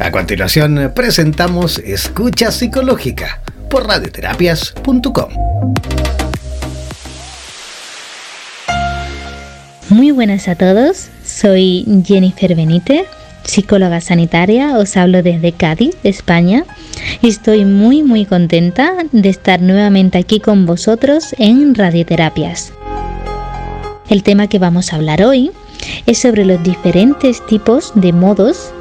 A continuación presentamos Escucha Psicológica por radioterapias.com. Muy buenas a todos, soy Jennifer Benítez, psicóloga sanitaria, os hablo desde Cádiz, España, y estoy muy muy contenta de estar nuevamente aquí con vosotros en Radioterapias. El tema que vamos a hablar hoy es sobre los diferentes tipos de modos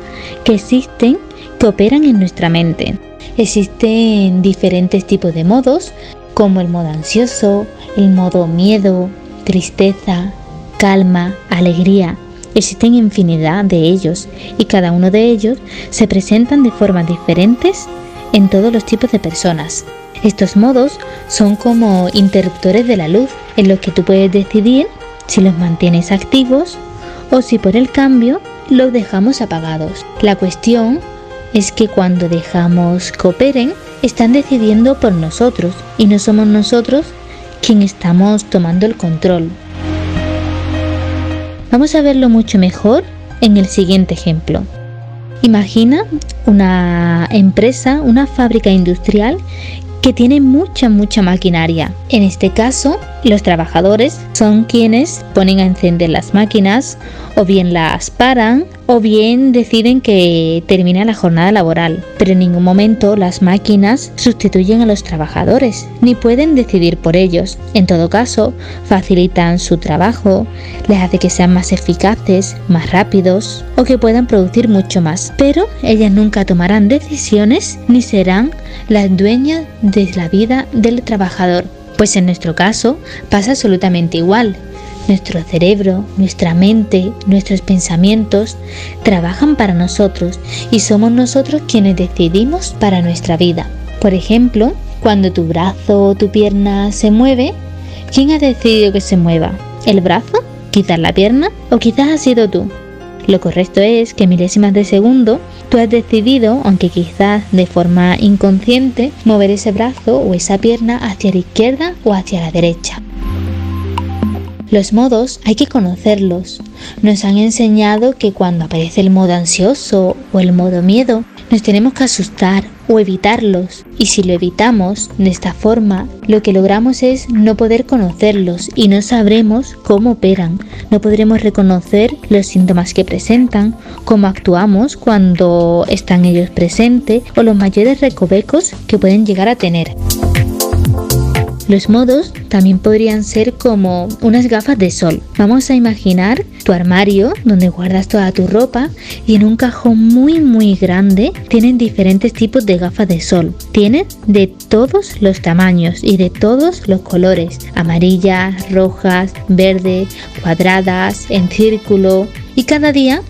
que existen que operan en nuestra mente. Existen diferentes tipos de modos como el modo ansioso, el modo miedo, tristeza, calma, alegría. Existen infinidad de ellos y cada uno de ellos se presentan de formas diferentes en todos los tipos de personas. Estos modos son como interruptores de la luz en los que tú puedes decidir si los mantienes activos o si por el cambio los dejamos apagados. La cuestión es que cuando dejamos que operen, están decidiendo por nosotros y no somos nosotros quien estamos tomando el control. Vamos a verlo mucho mejor en el siguiente ejemplo. Imagina una empresa, una fábrica industrial que tiene mucha, mucha maquinaria. En este caso, los trabajadores son quienes ponen a encender las máquinas o bien las paran o bien deciden que termina la jornada laboral. Pero en ningún momento las máquinas sustituyen a los trabajadores ni pueden decidir por ellos. En todo caso, facilitan su trabajo, les hace que sean más eficaces, más rápidos o que puedan producir mucho más. Pero ellas nunca tomarán decisiones ni serán las dueñas de la vida del trabajador. Pues en nuestro caso pasa absolutamente igual. Nuestro cerebro, nuestra mente, nuestros pensamientos trabajan para nosotros y somos nosotros quienes decidimos para nuestra vida. Por ejemplo, cuando tu brazo o tu pierna se mueve, ¿quién ha decidido que se mueva? ¿El brazo? ¿Quizás la pierna? ¿O quizás ha sido tú? Lo correcto es que milésimas de segundo tú has decidido, aunque quizás de forma inconsciente, mover ese brazo o esa pierna hacia la izquierda o hacia la derecha. Los modos hay que conocerlos. Nos han enseñado que cuando aparece el modo ansioso o el modo miedo, nos tenemos que asustar o evitarlos. Y si lo evitamos de esta forma, lo que logramos es no poder conocerlos y no sabremos cómo operan. No podremos reconocer los síntomas que presentan, cómo actuamos cuando están ellos presentes o los mayores recovecos que pueden llegar a tener. Los modos también podrían ser como unas gafas de sol. Vamos a imaginar tu armario donde guardas toda tu ropa y en un cajón muy muy grande tienen diferentes tipos de gafas de sol. Tienen de todos los tamaños y de todos los colores. Amarillas, rojas, verde, cuadradas, en círculo. Y cada día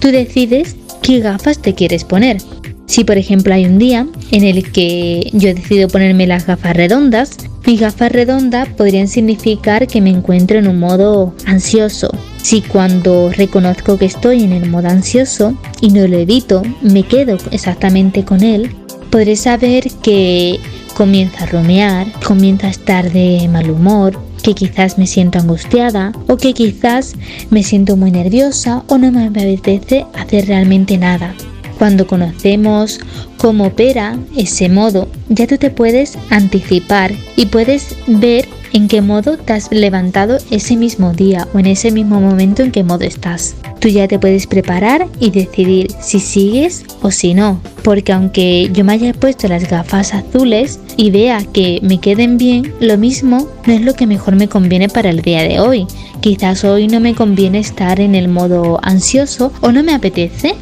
tú decides qué gafas te quieres poner. Si por ejemplo hay un día en el que yo decido ponerme las gafas redondas, mis gafas redondas podrían significar que me encuentro en un modo ansioso. Si cuando reconozco que estoy en el modo ansioso y no lo evito, me quedo exactamente con él, podré saber que comienza a rumear, comienza a estar de mal humor, que quizás me siento angustiada o que quizás me siento muy nerviosa o no me apetece hacer realmente nada. Cuando conocemos cómo opera ese modo, ya tú te puedes anticipar y puedes ver en qué modo te has levantado ese mismo día o en ese mismo momento en qué modo estás. Tú ya te puedes preparar y decidir si sigues o si no, porque aunque yo me haya puesto las gafas azules y vea que me queden bien, lo mismo no es lo que mejor me conviene para el día de hoy. Quizás hoy no me conviene estar en el modo ansioso o no me apetece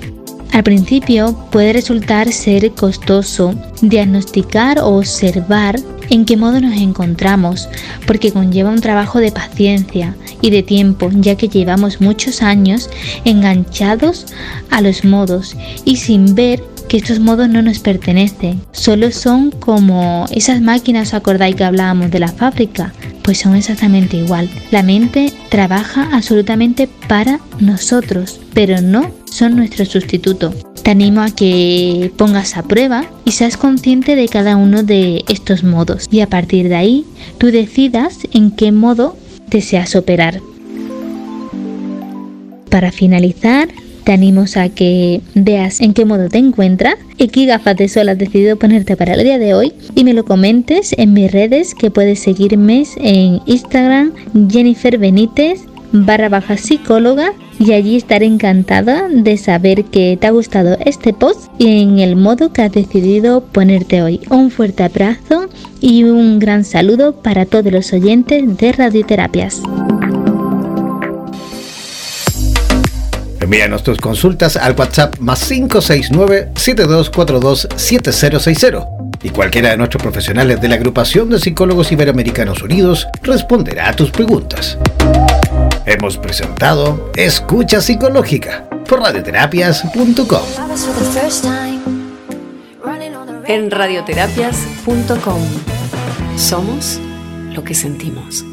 al principio puede resultar ser costoso diagnosticar o observar en qué modo nos encontramos, porque conlleva un trabajo de paciencia y de tiempo, ya que llevamos muchos años enganchados a los modos y sin ver que estos modos no nos pertenecen, solo son como esas máquinas, ¿os acordáis que hablábamos de la fábrica? Pues son exactamente igual. La mente trabaja absolutamente para nosotros, pero no son nuestro sustituto. Te animo a que pongas a prueba y seas consciente de cada uno de estos modos y a partir de ahí tú decidas en qué modo deseas operar. Para finalizar, Te animo a que veas en qué modo te encuentras y qué gafas de sol has decidido ponerte para el día de hoy y me lo comentes en mis redes que puedes seguirme en Instagram Jennifer Benítez barra baja psicóloga y allí estaré encantada de saber que te ha gustado este post y en el modo que has decidido ponerte hoy. Un fuerte abrazo y un gran saludo para todos los oyentes de Radioterapias. Envíanos tus consultas al WhatsApp más 569-7242-7060 y cualquiera de nuestros profesionales de la Agrupación de Psicólogos Iberoamericanos Unidos responderá a tus preguntas. Hemos presentado Escucha Psicológica por radioterapias.com. En radioterapias.com somos lo que sentimos.